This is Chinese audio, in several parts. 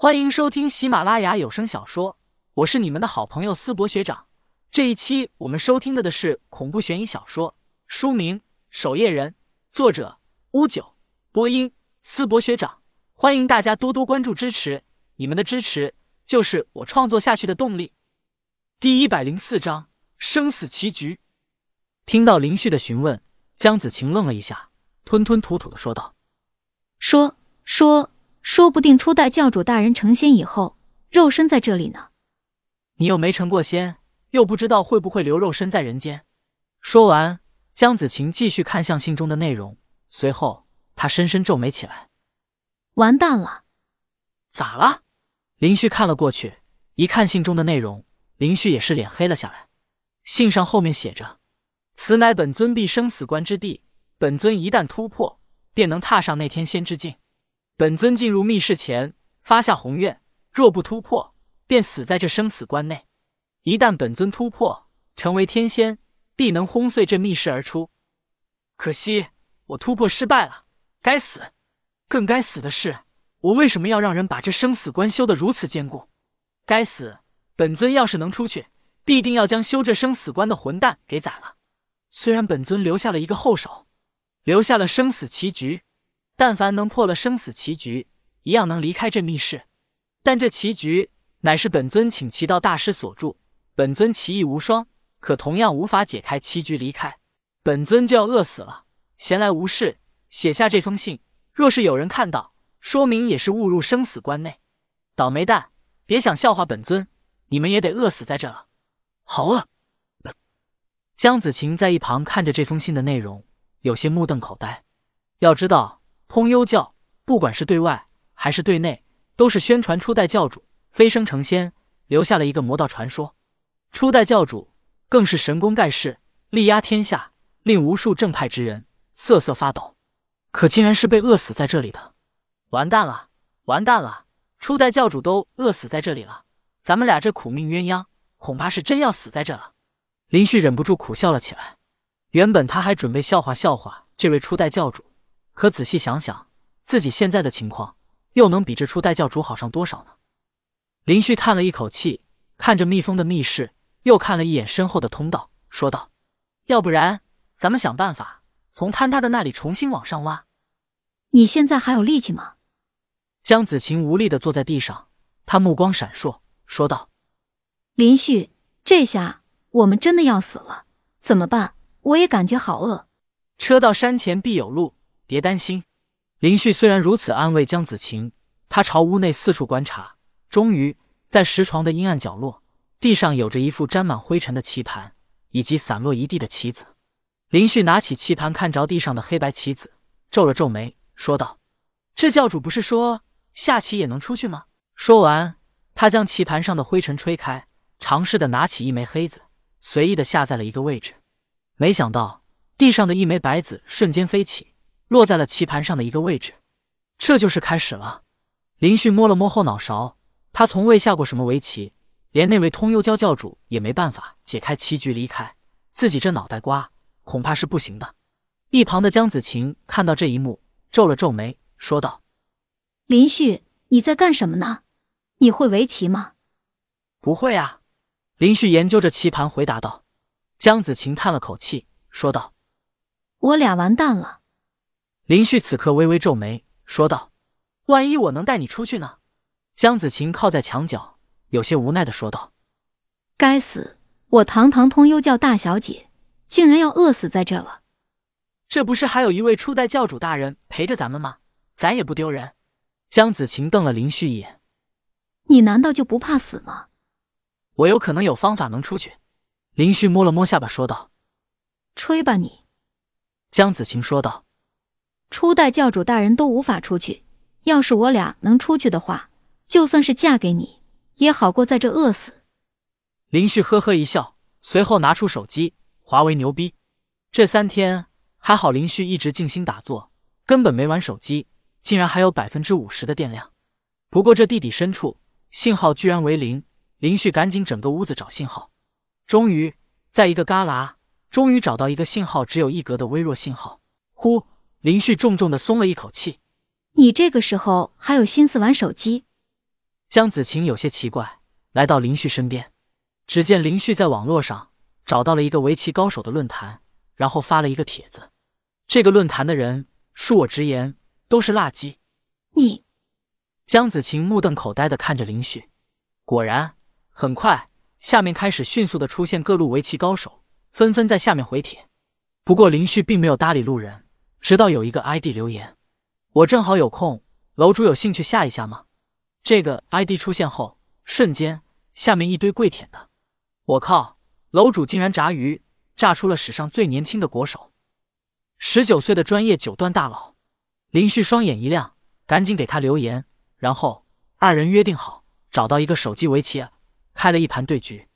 欢迎收听喜马拉雅有声小说，我是你们的好朋友思博学长。这一期我们收听的的是恐怖悬疑小说，书名《守夜人》，作者乌九，播音思博学长。欢迎大家多多关注支持，你们的支持就是我创作下去的动力。第一百零四章生死棋局。听到林旭的询问，江子晴愣了一下，吞吞吐吐的说道：“说说。”说不定初代教主大人成仙以后，肉身在这里呢。你又没成过仙，又不知道会不会留肉身在人间。说完，江子晴继续看向信中的内容，随后他深深皱眉起来。完蛋了！咋了？林旭看了过去，一看信中的内容，林旭也是脸黑了下来。信上后面写着：“此乃本尊必生死关之地，本尊一旦突破，便能踏上那天仙之境。”本尊进入密室前发下宏愿，若不突破，便死在这生死关内。一旦本尊突破，成为天仙，必能轰碎这密室而出。可惜我突破失败了，该死！更该死的是，我为什么要让人把这生死关修得如此坚固？该死！本尊要是能出去，必定要将修这生死关的混蛋给宰了。虽然本尊留下了一个后手，留下了生死棋局。但凡能破了生死棋局，一样能离开这密室。但这棋局乃是本尊请棋道大师所著，本尊棋艺无双，可同样无法解开棋局离开。本尊就要饿死了。闲来无事，写下这封信。若是有人看到，说明也是误入生死关内。倒霉蛋，别想笑话本尊，你们也得饿死在这了。好饿。江子晴在一旁看着这封信的内容，有些目瞪口呆。要知道。通幽教，不管是对外还是对内，都是宣传初代教主飞升成仙，留下了一个魔道传说。初代教主更是神功盖世，力压天下，令无数正派之人瑟瑟发抖。可竟然是被饿死在这里的，完蛋了，完蛋了！初代教主都饿死在这里了，咱们俩这苦命鸳鸯恐怕是真要死在这了。林旭忍不住苦笑了起来。原本他还准备笑话笑话这位初代教主。可仔细想想，自己现在的情况，又能比这初代教主好上多少呢？林旭叹了一口气，看着密封的密室，又看了一眼身后的通道，说道：“要不然，咱们想办法从坍塌的那里重新往上挖。”你现在还有力气吗？江子晴无力的坐在地上，他目光闪烁，说道：“林旭，这下我们真的要死了，怎么办？我也感觉好饿。”车到山前必有路。别担心，林旭虽然如此安慰江子晴，他朝屋内四处观察，终于在石床的阴暗角落，地上有着一副沾满灰尘的棋盘，以及散落一地的棋子。林旭拿起棋盘，看着地上的黑白棋子，皱了皱眉，说道：“这教主不是说下棋也能出去吗？”说完，他将棋盘上的灰尘吹开，尝试的拿起一枚黑子，随意的下在了一个位置，没想到地上的一枚白子瞬间飞起。落在了棋盘上的一个位置，这就是开始了。林旭摸了摸后脑勺，他从未下过什么围棋，连那位通幽教教主也没办法解开棋局离开，自己这脑袋瓜恐怕是不行的。一旁的江子晴看到这一幕，皱了皱眉，说道：“林旭，你在干什么呢？你会围棋吗？”“不会啊。”林旭研究着棋盘回答道。江子晴叹了口气，说道：“我俩完蛋了。”林旭此刻微微皱眉，说道：“万一我能带你出去呢？”江子晴靠在墙角，有些无奈的说道：“该死，我堂堂通幽教大小姐，竟然要饿死在这了。这不是还有一位初代教主大人陪着咱们吗？咱也不丢人。”江子晴瞪了林旭一眼：“你难道就不怕死吗？”“我有可能有方法能出去。”林旭摸了摸下巴，说道：“吹吧你。”江子晴说道。初代教主大人都无法出去，要是我俩能出去的话，就算是嫁给你，也好过在这饿死。林旭呵呵一笑，随后拿出手机，华为牛逼。这三天还好，林旭一直静心打坐，根本没玩手机，竟然还有百分之五十的电量。不过这地底深处信号居然为零，林旭赶紧整个屋子找信号，终于在一个旮旯，终于找到一个信号只有一格的微弱信号。呼。林旭重重的松了一口气。你这个时候还有心思玩手机？江子晴有些奇怪，来到林旭身边，只见林旭在网络上找到了一个围棋高手的论坛，然后发了一个帖子。这个论坛的人，恕我直言，都是垃圾。你，江子晴目瞪口呆的看着林旭。果然，很快下面开始迅速的出现各路围棋高手，纷纷在下面回帖。不过林旭并没有搭理路人，直到有一个 ID 留言：“我正好有空，楼主有兴趣下一下吗？”这个 ID 出现后，瞬间下面一堆跪舔的。我靠，楼主竟然炸鱼，炸出了史上最年轻的国手！十九岁的专业九段大佬林旭双眼一亮，赶紧给他留言，然后二人约定好找到一个手机围棋，开了一盘对局。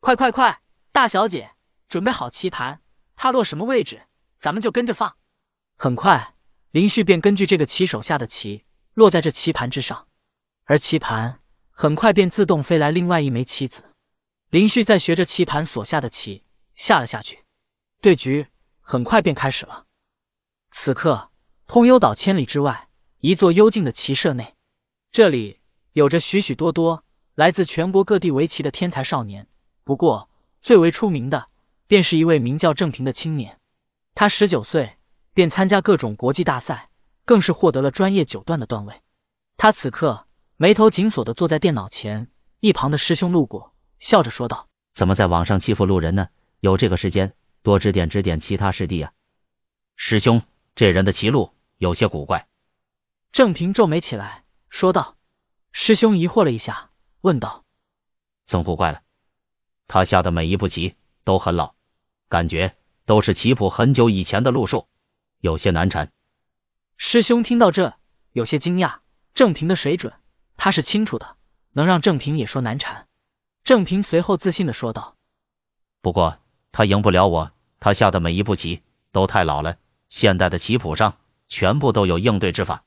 快快快，大小姐准备好棋盘，他落什么位置，咱们就跟着放。很快，林旭便根据这个棋手下的棋落在这棋盘之上，而棋盘很快便自动飞来另外一枚棋子。林旭再学着棋盘所下的棋下了下去，对局很快便开始了。此刻，通幽岛千里之外，一座幽静的棋社内，这里有着许许多多来自全国各地围棋的天才少年。不过，最为出名的便是一位名叫郑平的青年。他十九岁便参加各种国际大赛，更是获得了专业九段的段位。他此刻眉头紧锁的坐在电脑前，一旁的师兄路过，笑着说道：“怎么在网上欺负路人呢？有这个时间，多指点指点其他师弟啊。”师兄。这人的棋路有些古怪，郑平皱眉起来，说道：“师兄疑惑了一下，问道：‘怎么古怪了？’他下的每一步棋都很老，感觉都是棋谱很久以前的路数，有些难缠。”师兄听到这，有些惊讶。郑平的水准他是清楚的，能让郑平也说难缠。郑平随后自信的说道：“不过他赢不了我，他下的每一步棋都太老了。”现代的棋谱上全部都有应对之法，